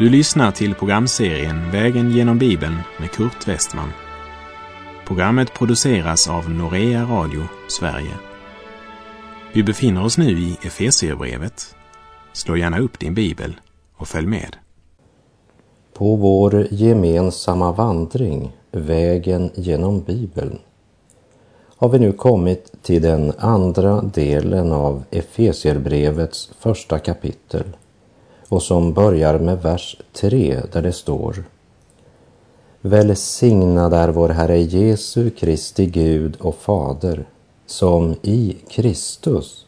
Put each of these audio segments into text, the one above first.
Du lyssnar till programserien Vägen genom Bibeln med Kurt Westman. Programmet produceras av Norea Radio Sverige. Vi befinner oss nu i Efesierbrevet. Slå gärna upp din bibel och följ med. På vår gemensamma vandring, vägen genom Bibeln, har vi nu kommit till den andra delen av Efesierbrevets första kapitel och som börjar med vers 3 där det står Välsignad är vår Herre Jesu Kristi Gud och Fader som i Kristus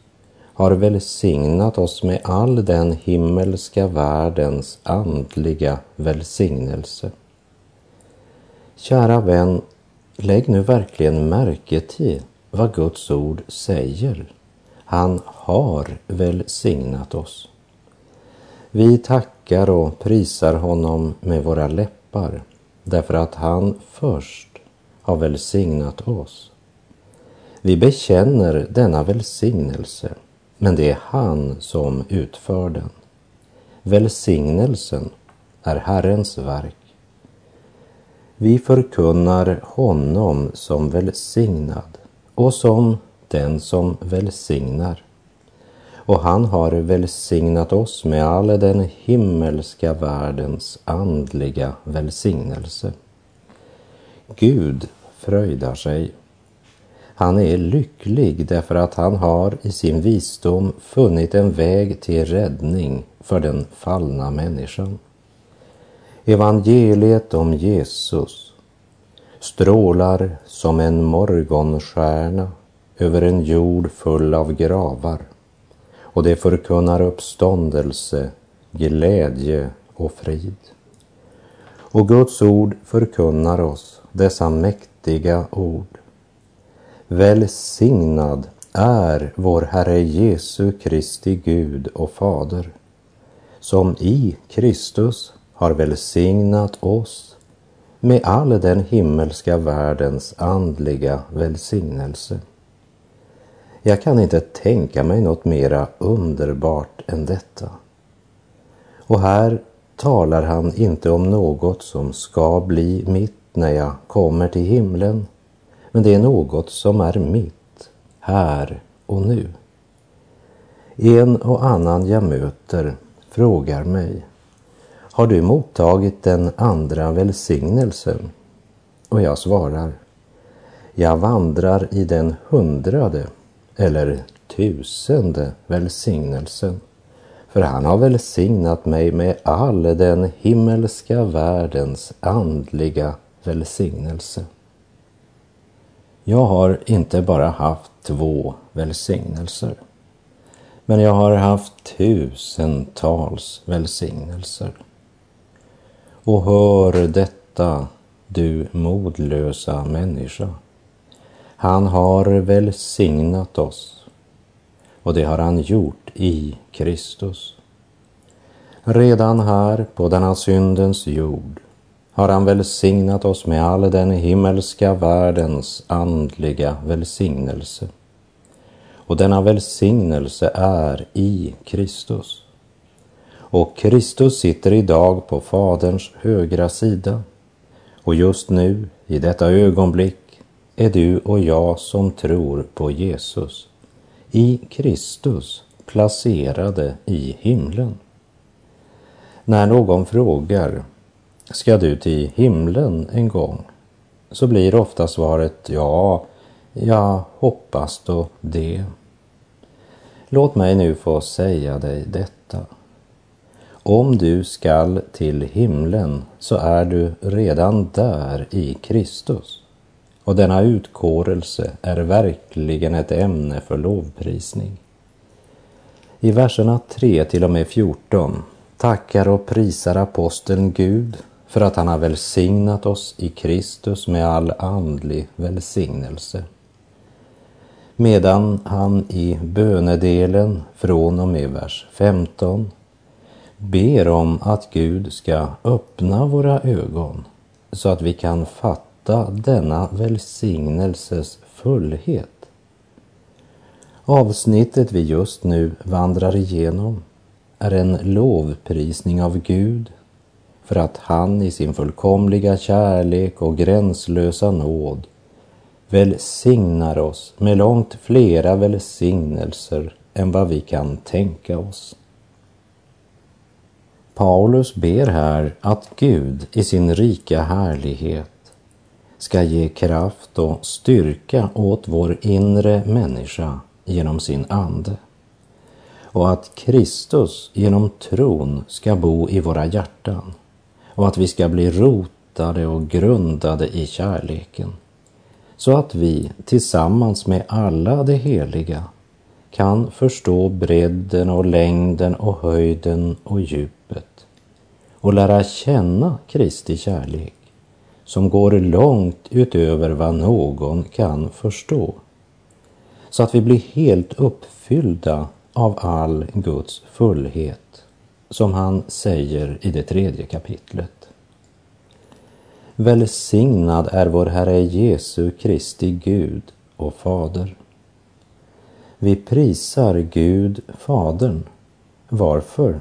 har välsignat oss med all den himmelska världens andliga välsignelse. Kära vän, lägg nu verkligen märke till vad Guds ord säger. Han har välsignat oss. Vi tackar och prisar honom med våra läppar därför att han först har välsignat oss. Vi bekänner denna välsignelse, men det är han som utför den. Välsignelsen är Herrens verk. Vi förkunnar honom som välsignad och som den som välsignar och han har välsignat oss med all den himmelska världens andliga välsignelse. Gud fröjdar sig. Han är lycklig därför att han har i sin visdom funnit en väg till räddning för den fallna människan. Evangeliet om Jesus strålar som en morgonstjärna över en jord full av gravar och det förkunnar uppståndelse, glädje och frid. Och Guds ord förkunnar oss dessa mäktiga ord. Välsignad är vår Herre Jesu Kristi Gud och Fader, som i Kristus har välsignat oss med all den himmelska världens andliga välsignelse. Jag kan inte tänka mig något mera underbart än detta. Och här talar han inte om något som ska bli mitt när jag kommer till himlen, men det är något som är mitt här och nu. En och annan jag möter frågar mig, har du mottagit den andra välsignelsen? Och jag svarar, jag vandrar i den hundrade eller tusende välsignelsen. För han har välsignat mig med all den himmelska världens andliga välsignelse. Jag har inte bara haft två välsignelser, men jag har haft tusentals välsignelser. Och hör detta, du modlösa människa. Han har välsignat oss och det har han gjort i Kristus. Redan här på denna syndens jord har han välsignat oss med all den himmelska världens andliga välsignelse. Och denna välsignelse är i Kristus. Och Kristus sitter idag på Faderns högra sida. Och just nu, i detta ögonblick, är du och jag som tror på Jesus i Kristus placerade i himlen. När någon frågar, ska du till himlen en gång? Så blir ofta svaret ja, jag hoppas då det. Låt mig nu få säga dig detta. Om du skall till himlen så är du redan där i Kristus. Och denna utkårelse är verkligen ett ämne för lovprisning. I verserna 3 till och med 14 tackar och prisar aposteln Gud för att han har välsignat oss i Kristus med all andlig välsignelse. Medan han i bönedelen från och med vers 15 ber om att Gud ska öppna våra ögon så att vi kan fatta fatta denna välsignelses fullhet. Avsnittet vi just nu vandrar igenom är en lovprisning av Gud för att han i sin fullkomliga kärlek och gränslösa nåd välsignar oss med långt flera välsignelser än vad vi kan tänka oss. Paulus ber här att Gud i sin rika härlighet ska ge kraft och styrka åt vår inre människa genom sin ande. Och att Kristus genom tron ska bo i våra hjärtan. Och att vi ska bli rotade och grundade i kärleken. Så att vi tillsammans med alla de heliga kan förstå bredden och längden och höjden och djupet. Och lära känna Kristi kärlek som går långt utöver vad någon kan förstå. Så att vi blir helt uppfyllda av all Guds fullhet, som han säger i det tredje kapitlet. Välsignad är vår Herre Jesu Kristi Gud och Fader. Vi prisar Gud, Fadern. Varför?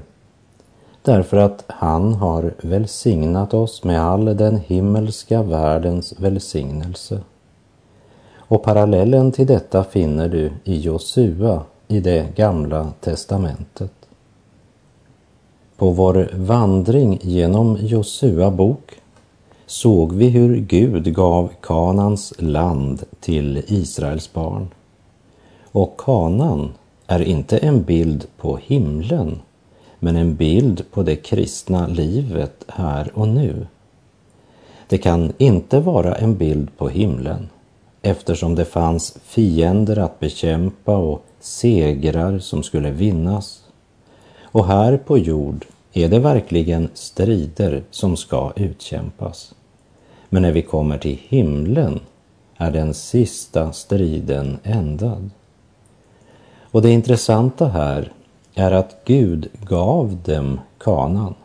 Därför att han har välsignat oss med all den himmelska världens välsignelse. Och parallellen till detta finner du i Josua i det gamla testamentet. På vår vandring genom Josua bok såg vi hur Gud gav Kanans land till Israels barn. Och Kanan är inte en bild på himlen, men en bild på det kristna livet här och nu. Det kan inte vara en bild på himlen eftersom det fanns fiender att bekämpa och segrar som skulle vinnas. Och här på jord är det verkligen strider som ska utkämpas. Men när vi kommer till himlen är den sista striden ändad. Och det intressanta här är att Gud gav dem kanan.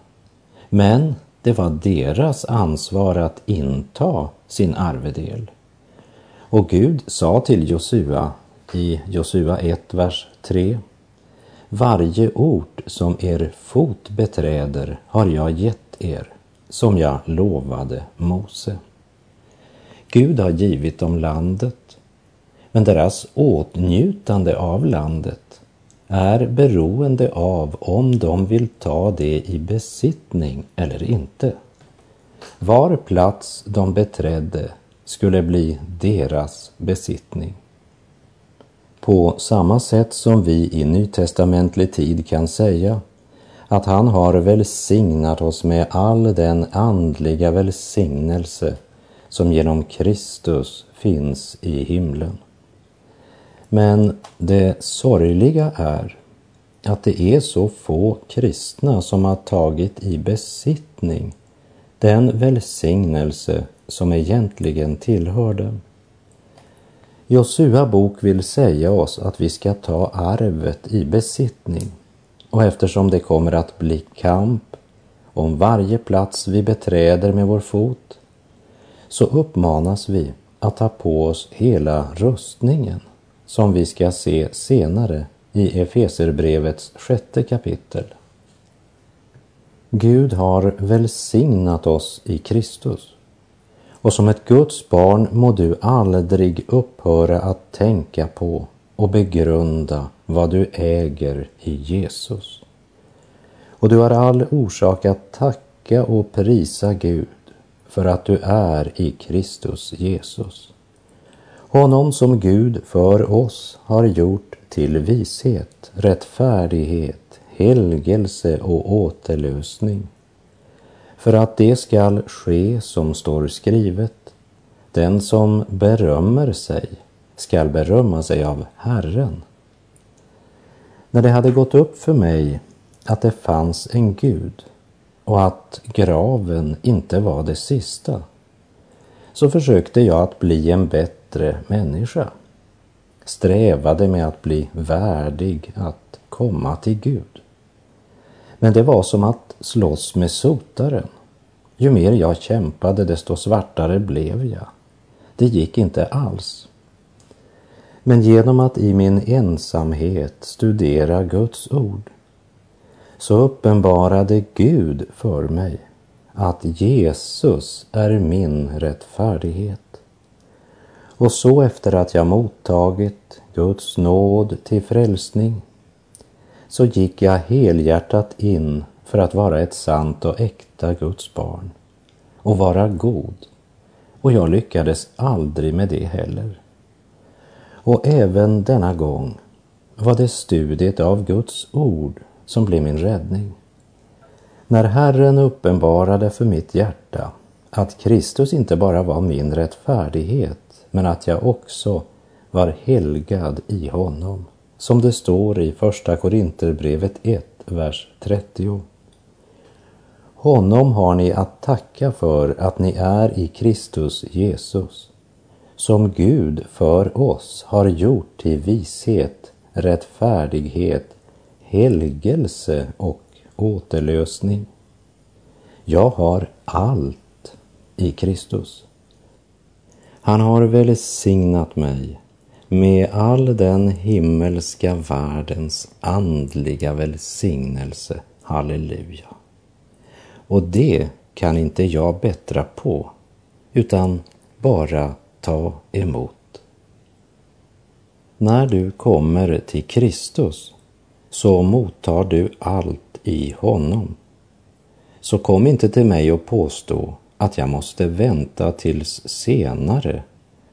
Men det var deras ansvar att inta sin arvedel. Och Gud sa till Josua i Josua 1, vers 3. Varje ort som er fot beträder har jag gett er, som jag lovade Mose. Gud har givit dem landet, men deras åtnjutande av landet är beroende av om de vill ta det i besittning eller inte. Var plats de beträdde skulle bli deras besittning. På samma sätt som vi i nytestamentlig tid kan säga att han har välsignat oss med all den andliga välsignelse som genom Kristus finns i himlen. Men det sorgliga är att det är så få kristna som har tagit i besittning den välsignelse som egentligen tillhör dem. Josua bok vill säga oss att vi ska ta arvet i besittning och eftersom det kommer att bli kamp om varje plats vi beträder med vår fot så uppmanas vi att ta på oss hela rustningen som vi ska se senare i Efeserbrevets sjätte kapitel. Gud har välsignat oss i Kristus och som ett Guds barn må du aldrig upphöra att tänka på och begrunda vad du äger i Jesus. Och du har all orsak att tacka och prisa Gud för att du är i Kristus Jesus. Honom som Gud för oss har gjort till vishet, rättfärdighet, helgelse och återlösning för att det skall ske som står skrivet. Den som berömmer sig skall berömma sig av Herren. När det hade gått upp för mig att det fanns en Gud och att graven inte var det sista, så försökte jag att bli en bättre människa. Strävade med att bli värdig att komma till Gud. Men det var som att slåss med sotaren. Ju mer jag kämpade desto svartare blev jag. Det gick inte alls. Men genom att i min ensamhet studera Guds ord så uppenbarade Gud för mig att Jesus är min rättfärdighet. Och så efter att jag mottagit Guds nåd till frälsning så gick jag helhjärtat in för att vara ett sant och äkta Guds barn och vara god. Och jag lyckades aldrig med det heller. Och även denna gång var det studiet av Guds ord som blev min räddning. När Herren uppenbarade för mitt hjärta att Kristus inte bara var min rättfärdighet men att jag också var helgad i honom, som det står i Första Korinterbrevet 1, vers 30. Honom har ni att tacka för att ni är i Kristus Jesus, som Gud för oss har gjort till vishet, rättfärdighet, helgelse och återlösning. Jag har allt i Kristus. Han har välsignat mig med all den himmelska världens andliga välsignelse. Halleluja. Och det kan inte jag bättra på, utan bara ta emot. När du kommer till Kristus så mottar du allt i honom. Så kom inte till mig och påstå att jag måste vänta tills senare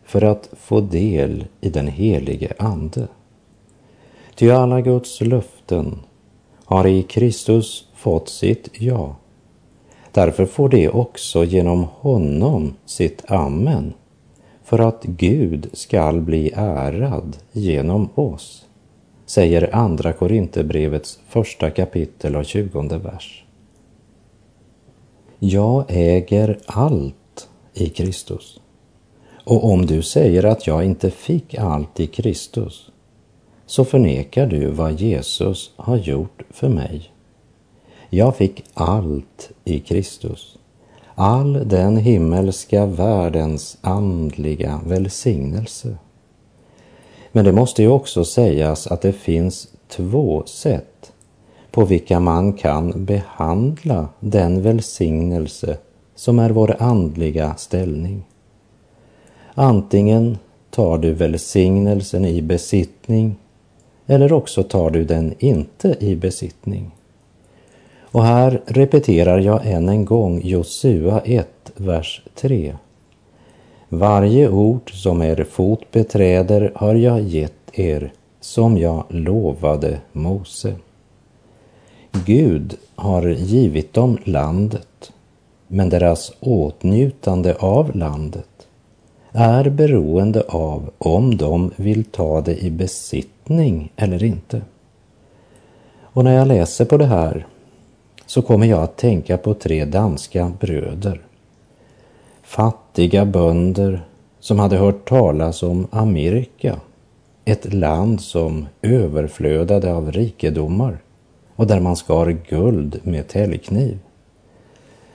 för att få del i den helige Ande. Ty alla Guds löften har i Kristus fått sitt ja. Därför får det också genom honom sitt amen, för att Gud skall bli ärad genom oss, säger Andra Korinthierbrevets första kapitel och tjugonde vers. Jag äger allt i Kristus. Och om du säger att jag inte fick allt i Kristus, så förnekar du vad Jesus har gjort för mig. Jag fick allt i Kristus. All den himmelska världens andliga välsignelse. Men det måste ju också sägas att det finns två sätt på vilka man kan behandla den välsignelse som är vår andliga ställning. Antingen tar du välsignelsen i besittning eller också tar du den inte i besittning. Och här repeterar jag än en gång Josua 1, vers 3. Varje ort som er fot beträder har jag gett er, som jag lovade Mose. Gud har givit dem landet, men deras åtnjutande av landet är beroende av om de vill ta det i besittning eller inte. Och när jag läser på det här så kommer jag att tänka på tre danska bröder. Fattiga bönder som hade hört talas om Amerika, ett land som överflödade av rikedomar och där man skar guld med täljkniv.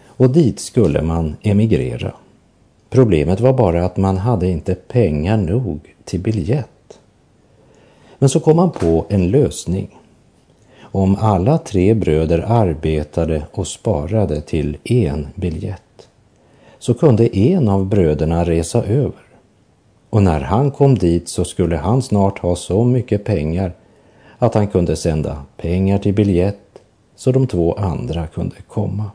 Och dit skulle man emigrera. Problemet var bara att man hade inte pengar nog till biljett. Men så kom man på en lösning. Om alla tre bröder arbetade och sparade till en biljett så kunde en av bröderna resa över. Och när han kom dit så skulle han snart ha så mycket pengar att han kunde sända pengar till biljett så de två andra kunde komma.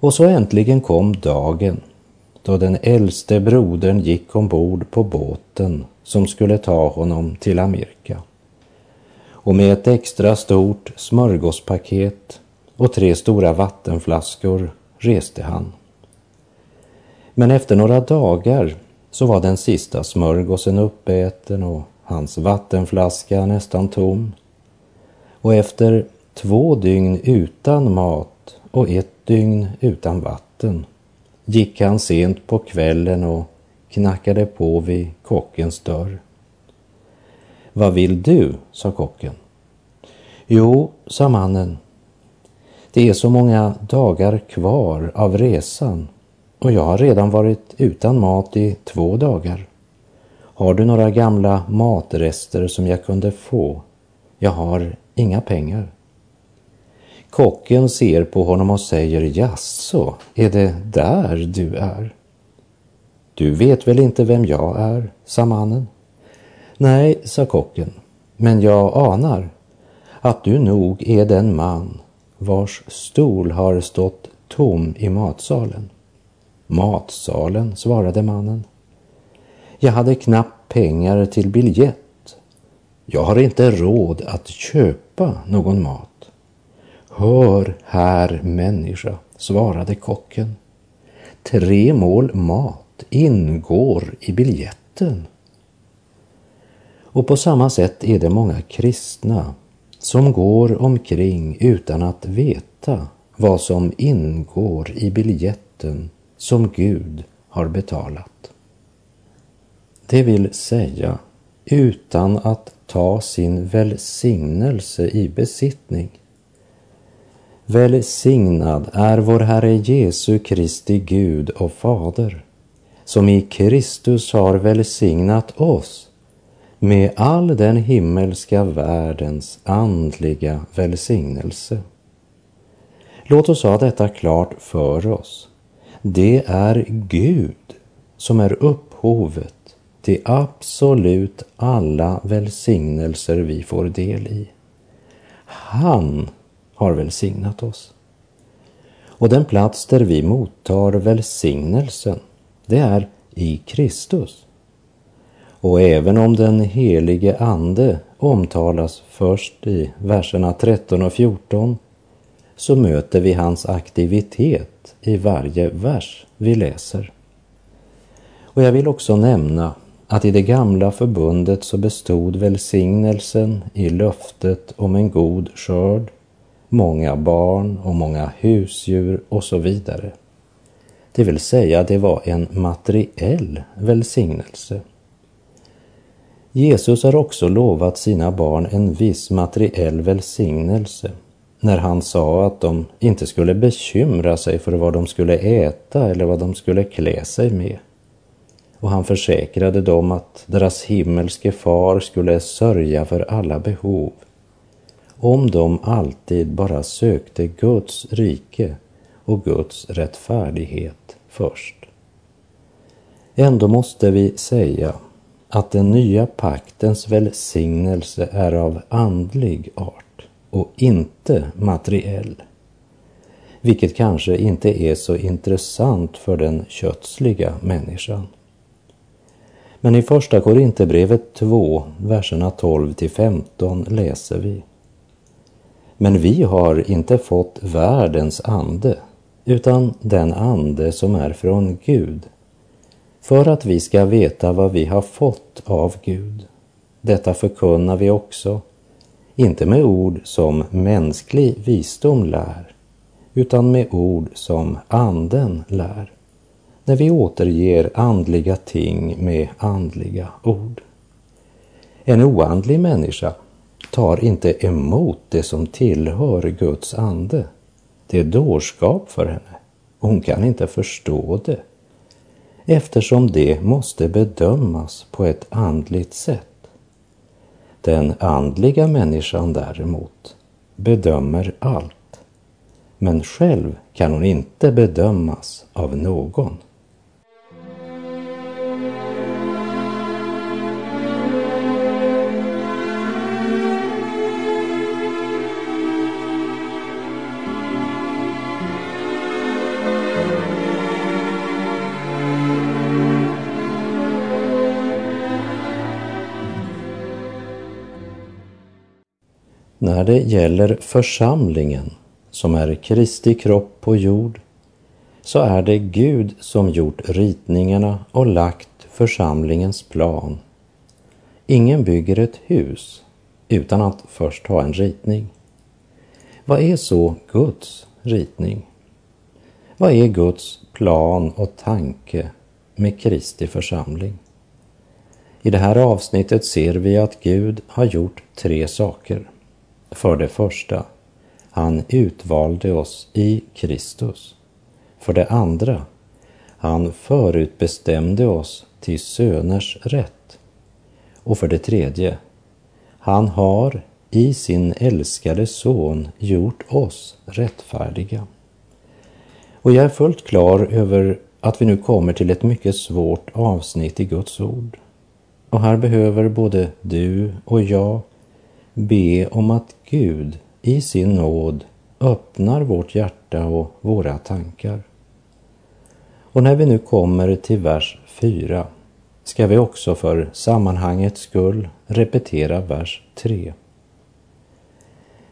Och så äntligen kom dagen då den äldste brodern gick ombord på båten som skulle ta honom till Amerika. Och med ett extra stort smörgåspaket och tre stora vattenflaskor reste han. Men efter några dagar så var den sista smörgåsen uppäten och hans vattenflaska nästan tom. Och efter två dygn utan mat och ett dygn utan vatten gick han sent på kvällen och knackade på vid kockens dörr. Vad vill du? sa kocken. Jo, sa mannen. Det är så många dagar kvar av resan och jag har redan varit utan mat i två dagar. Har du några gamla matrester som jag kunde få? Jag har inga pengar. Kocken ser på honom och säger, jaså, är det där du är? Du vet väl inte vem jag är, sa mannen. Nej, sa kocken, men jag anar att du nog är den man vars stol har stått tom i matsalen. Matsalen, svarade mannen. Jag hade knappt pengar till biljett. Jag har inte råd att köpa någon mat. Hör här människa, svarade kocken. Tre mål mat ingår i biljetten. Och på samma sätt är det många kristna som går omkring utan att veta vad som ingår i biljetten som Gud har betalat. Det vill säga utan att ta sin välsignelse i besittning. Välsignad är vår Herre Jesu Kristi Gud och Fader, som i Kristus har välsignat oss med all den himmelska världens andliga välsignelse. Låt oss ha detta klart för oss. Det är Gud som är upphovet till absolut alla välsignelser vi får del i. Han har välsignat oss. Och den plats där vi mottar välsignelsen, det är i Kristus. Och även om den helige Ande omtalas först i verserna 13 och 14 så möter vi hans aktivitet i varje vers vi läser. Och jag vill också nämna att i det gamla förbundet så bestod välsignelsen i löftet om en god skörd, många barn och många husdjur och så vidare. Det vill säga, det var en materiell välsignelse. Jesus har också lovat sina barn en viss materiell välsignelse när han sa att de inte skulle bekymra sig för vad de skulle äta eller vad de skulle klä sig med. Och han försäkrade dem att deras himmelske far skulle sörja för alla behov om de alltid bara sökte Guds rike och Guds rättfärdighet först. Ändå måste vi säga att den nya paktens välsignelse är av andlig art och inte materiell. Vilket kanske inte är så intressant för den kötsliga människan. Men i första Korinthierbrevet 2, verserna 12 till 15 läser vi. Men vi har inte fått världens ande, utan den ande som är från Gud för att vi ska veta vad vi har fått av Gud. Detta förkunnar vi också, inte med ord som mänsklig visdom lär, utan med ord som anden lär, när vi återger andliga ting med andliga ord. En oandlig människa tar inte emot det som tillhör Guds ande. Det är dårskap för henne. Hon kan inte förstå det eftersom det måste bedömas på ett andligt sätt. Den andliga människan däremot bedömer allt, men själv kan hon inte bedömas av någon. När det gäller församlingen, som är Kristi kropp på jord, så är det Gud som gjort ritningarna och lagt församlingens plan. Ingen bygger ett hus utan att först ha en ritning. Vad är så Guds ritning? Vad är Guds plan och tanke med Kristi församling? I det här avsnittet ser vi att Gud har gjort tre saker. För det första, han utvalde oss i Kristus. För det andra, han förutbestämde oss till söners rätt. Och för det tredje, han har i sin älskade son gjort oss rättfärdiga. Och jag är fullt klar över att vi nu kommer till ett mycket svårt avsnitt i Guds ord. Och här behöver både du och jag be om att Gud i sin nåd öppnar vårt hjärta och våra tankar. Och när vi nu kommer till vers 4 ska vi också för sammanhangets skull repetera vers 3.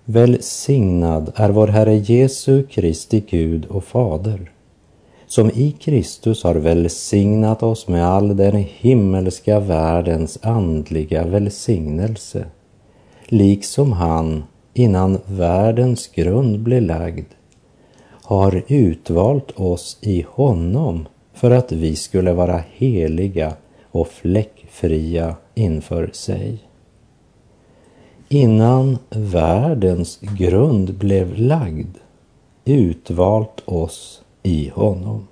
Välsignad är vår Herre Jesu Kristi Gud och Fader, som i Kristus har välsignat oss med all den himmelska världens andliga välsignelse, liksom han innan världens grund blev lagd har utvalt oss i honom för att vi skulle vara heliga och fläckfria inför sig. Innan världens grund blev lagd utvalt oss i honom.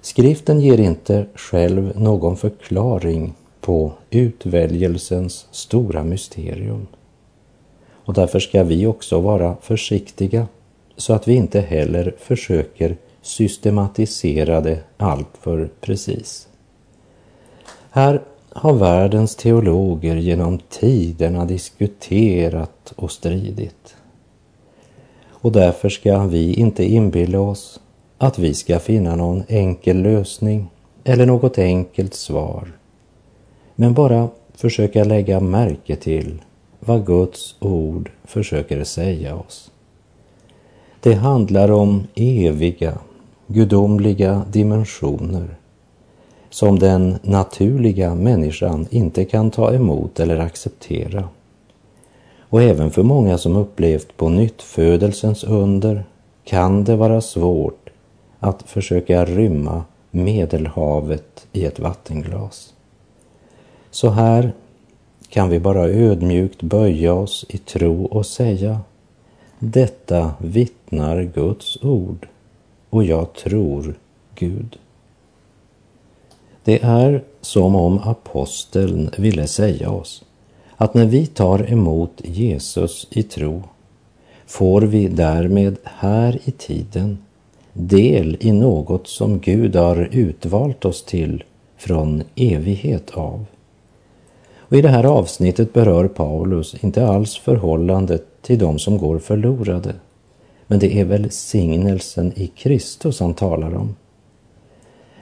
Skriften ger inte själv någon förklaring på utväljelsens stora mysterium. Och därför ska vi också vara försiktiga så att vi inte heller försöker systematisera det alltför precis. Här har världens teologer genom tiderna diskuterat och stridit. Och därför ska vi inte inbilla oss att vi ska finna någon enkel lösning eller något enkelt svar. Men bara försöka lägga märke till vad Guds ord försöker säga oss. Det handlar om eviga, gudomliga dimensioner som den naturliga människan inte kan ta emot eller acceptera. Och även för många som upplevt på nyttfödelsens under kan det vara svårt att försöka rymma Medelhavet i ett vattenglas. Så här kan vi bara ödmjukt böja oss i tro och säga detta vittnar Guds ord och jag tror Gud. Det är som om aposteln ville säga oss att när vi tar emot Jesus i tro får vi därmed här i tiden del i något som Gud har utvalt oss till från evighet av. Och I det här avsnittet berör Paulus inte alls förhållandet till de som går förlorade, men det är välsignelsen i Kristus han talar om.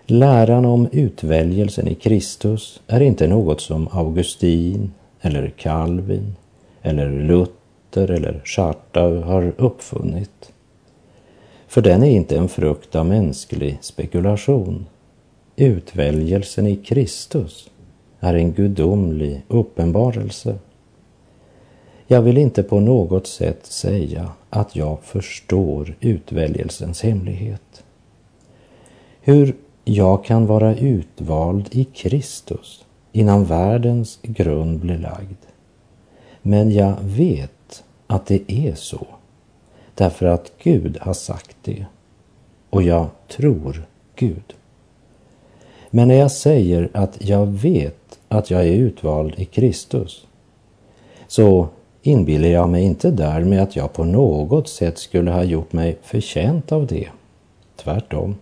Läran om utväljelsen i Kristus är inte något som Augustin eller Calvin eller Luther eller Schartau har uppfunnit. För den är inte en frukt av mänsklig spekulation. Utväljelsen i Kristus är en gudomlig uppenbarelse. Jag vill inte på något sätt säga att jag förstår utväljelsens hemlighet. Hur jag kan vara utvald i Kristus innan världens grund blir lagd. Men jag vet att det är så, därför att Gud har sagt det. Och jag tror Gud. Men när jag säger att jag vet att jag är utvald i Kristus, så inbillar jag mig inte därmed att jag på något sätt skulle ha gjort mig förtjänt av det. Tvärtom.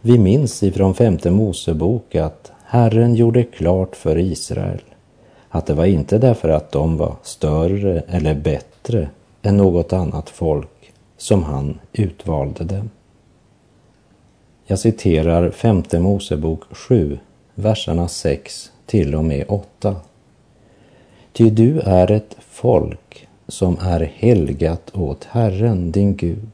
Vi minns ifrån femte Mosebok att Herren gjorde klart för Israel att det var inte därför att de var större eller bättre än något annat folk som han utvalde dem. Jag citerar femte Mosebok 7, verserna 6 till och med 8. Ty du är ett folk som är helgat åt Herren din Gud.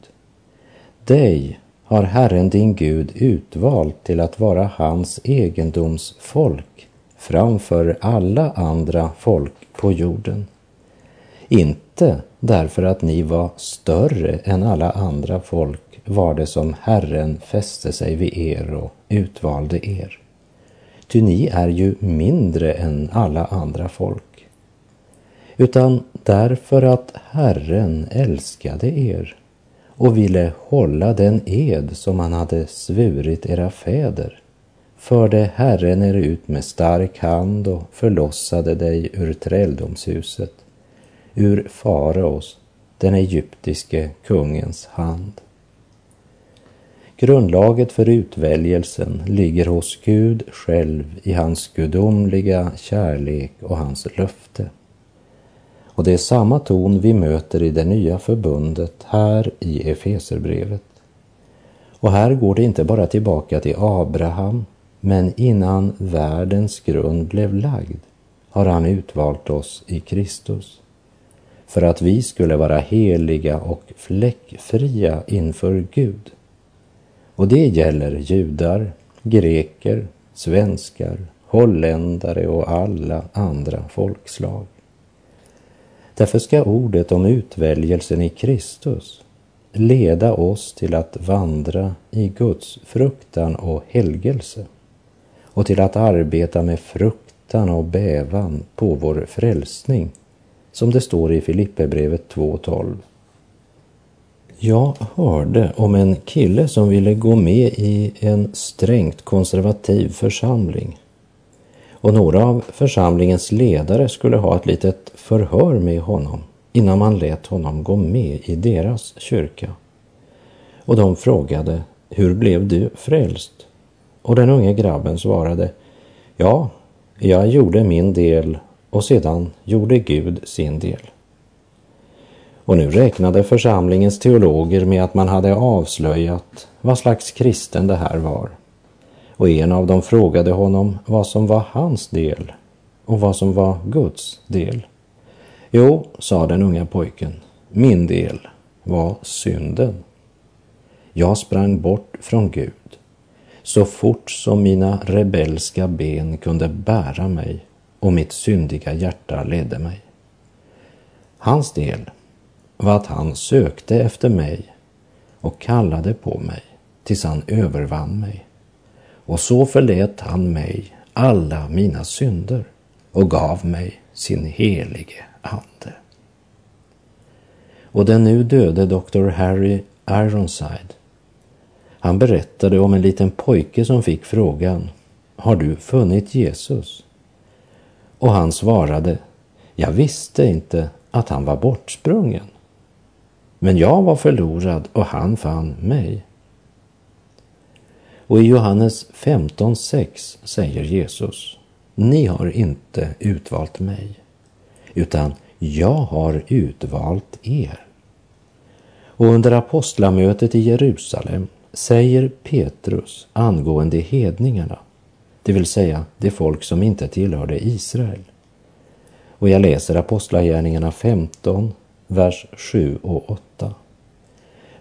Dig har Herren din Gud utvalt till att vara hans egendomsfolk framför alla andra folk på jorden. Inte därför att ni var större än alla andra folk var det som Herren fäste sig vid er och utvalde er. Ty ni är ju mindre än alla andra folk. Utan därför att Herren älskade er och ville hålla den ed som han hade svurit era fäder förde Herren er ut med stark hand och förlossade dig ur träldomshuset, ur faraos, den egyptiske kungens hand. Grundlaget för utväljelsen ligger hos Gud själv i hans gudomliga kärlek och hans löfte. Och det är samma ton vi möter i det nya förbundet här i Efeserbrevet. Och här går det inte bara tillbaka till Abraham, men innan världens grund blev lagd har han utvalt oss i Kristus för att vi skulle vara heliga och fläckfria inför Gud. Och det gäller judar, greker, svenskar, holländare och alla andra folkslag. Därför ska ordet om utväljelsen i Kristus leda oss till att vandra i Guds fruktan och helgelse och till att arbeta med fruktan och bävan på vår frälsning, som det står i Filipperbrevet 2.12. Jag hörde om en kille som ville gå med i en strängt konservativ församling och några av församlingens ledare skulle ha ett litet förhör med honom innan man lät honom gå med i deras kyrka. Och de frågade, hur blev du frälst? Och den unge grabben svarade, ja, jag gjorde min del och sedan gjorde Gud sin del. Och nu räknade församlingens teologer med att man hade avslöjat vad slags kristen det här var. Och en av dem frågade honom vad som var hans del och vad som var Guds del. Jo, sa den unga pojken, min del var synden. Jag sprang bort från Gud så fort som mina rebelska ben kunde bära mig och mitt syndiga hjärta ledde mig. Hans del var att han sökte efter mig och kallade på mig tills han övervann mig. Och så förlät han mig alla mina synder och gav mig sin helige ande. Och den nu döde Dr. Harry Ironside han berättade om en liten pojke som fick frågan Har du funnit Jesus? Och han svarade Jag visste inte att han var bortsprungen. Men jag var förlorad och han fann mig. Och i Johannes 15.6 säger Jesus Ni har inte utvalt mig, utan jag har utvalt er. Och under apostlamötet i Jerusalem säger Petrus angående hedningarna, det vill säga det folk som inte tillhörde Israel. Och jag läser Apostlagärningarna 15, vers 7 och 8.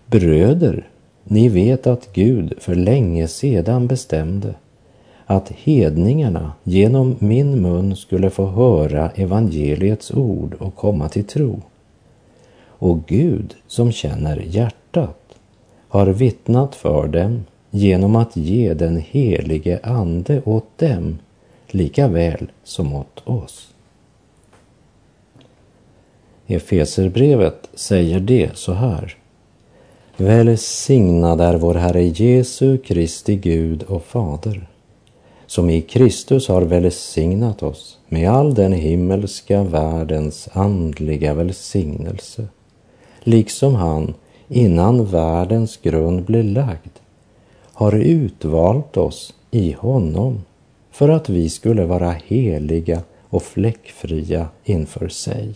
Bröder, ni vet att Gud för länge sedan bestämde att hedningarna genom min mun skulle få höra evangeliets ord och komma till tro. Och Gud som känner hjärtat har vittnat för dem genom att ge den helige Ande åt dem lika väl som åt oss. Efeserbrevet säger det så här. Välsignad är vår Herre Jesu Kristi Gud och Fader, som i Kristus har välsignat oss med all den himmelska världens andliga välsignelse, liksom han innan världens grund blev lagd, har utvalt oss i honom för att vi skulle vara heliga och fläckfria inför sig.